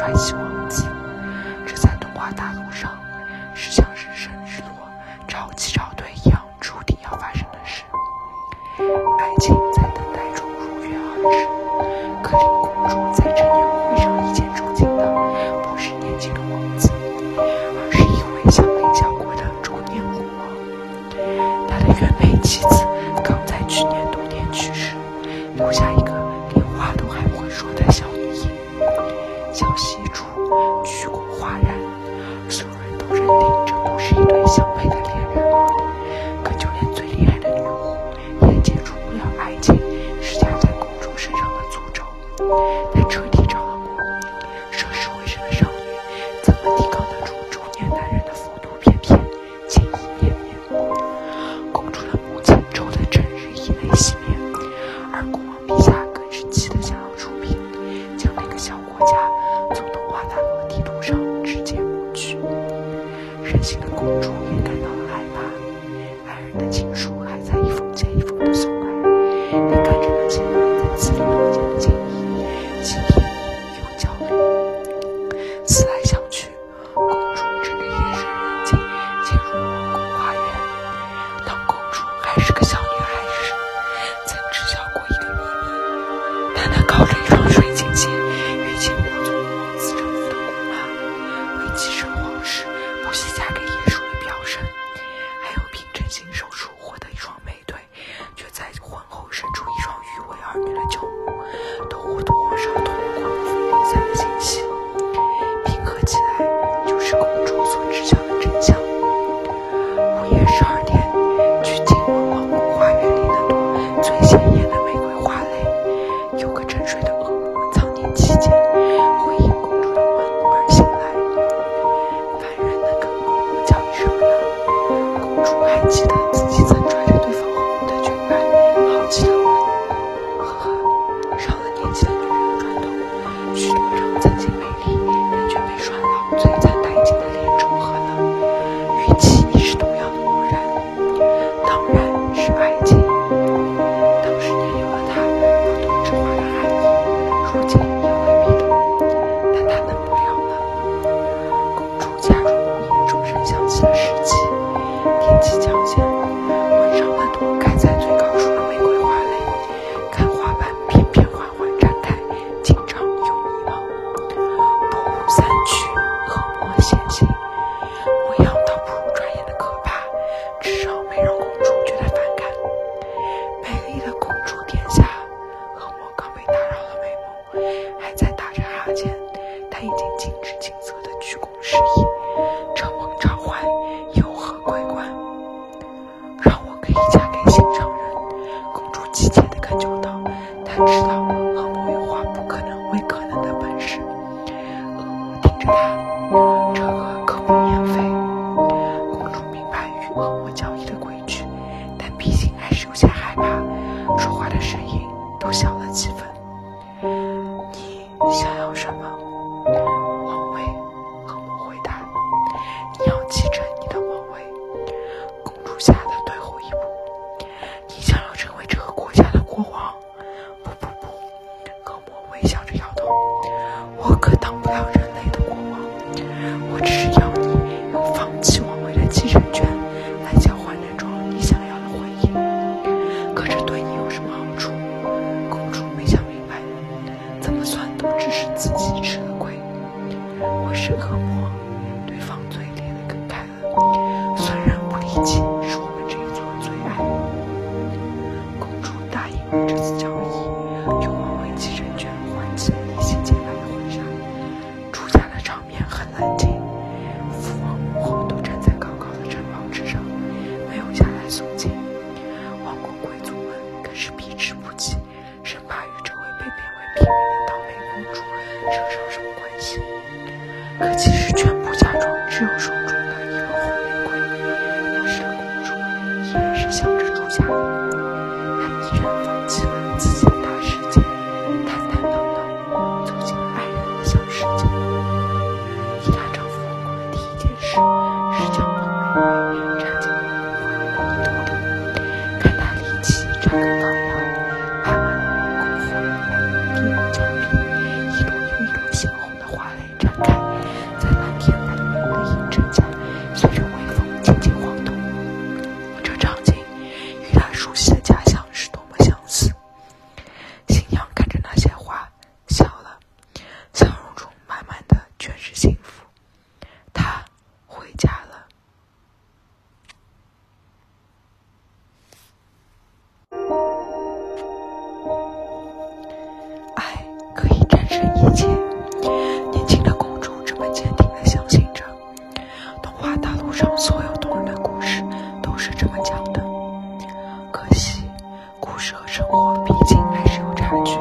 帅气王子，这在童话大陆上是像日升日落、潮起潮退一样注定要发生的事。爱情在等待中如约而至，可林公主在这年会上一见钟情的，不是年轻的王子，而是因为香菱小国的中年国王。他的原配妻子刚在去年冬天去世，留下一个连话都还不会说的小。小溪处，举国哗然，所有人都认定这都是一对相配的。技巧。吃药。这一切，年轻的公主这么坚定地相信着，童话大陆上所有动人的故事都是这么讲的。可惜，故事和生活毕竟还是有差距。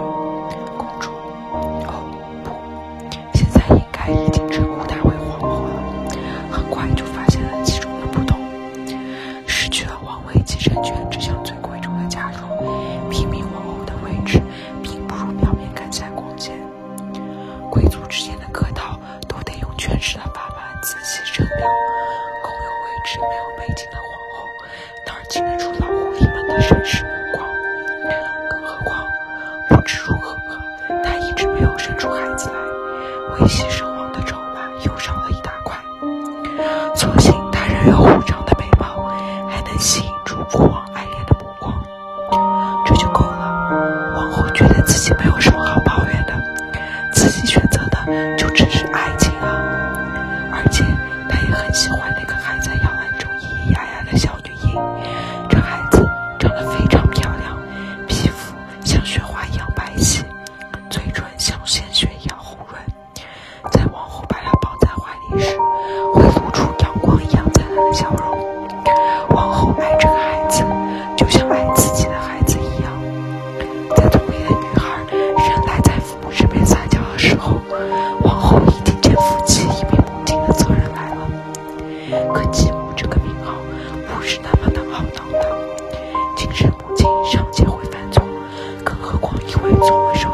公主，哦，不，现在应该已经称呼她为皇后了。很快就发现了其中的不同，失去了王位继承权，只想。总回什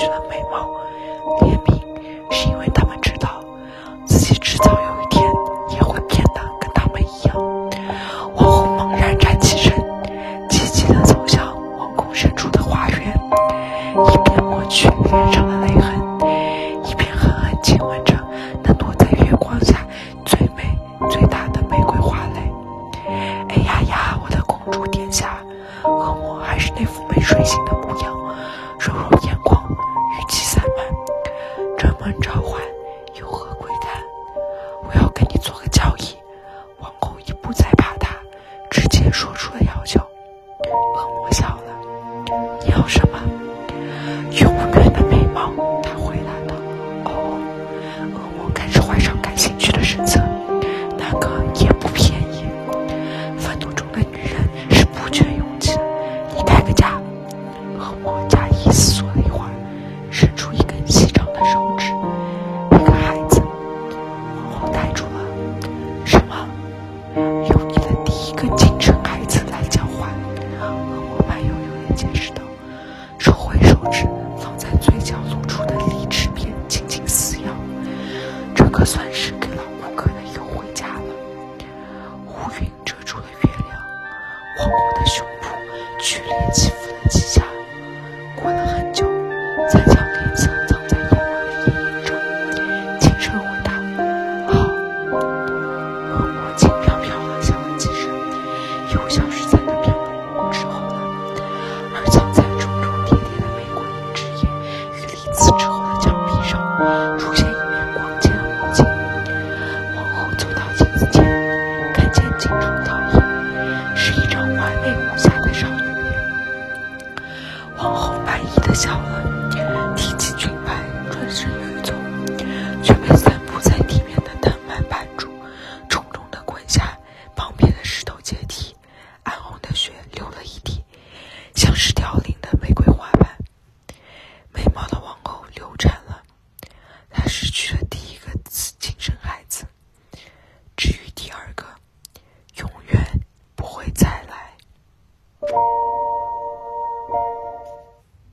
去了美貌、怜悯，是因为他们知道自己迟早有一天也会变得跟他们一样。王后猛然站起身，积极地走向王宫深处的花园，一边抹去脸上的泪痕，一边狠狠亲吻着那朵在月光下最美、最大的玫瑰花蕾。哎呀呀，我的公主殿下，恶魔还是那副没睡醒的。又像是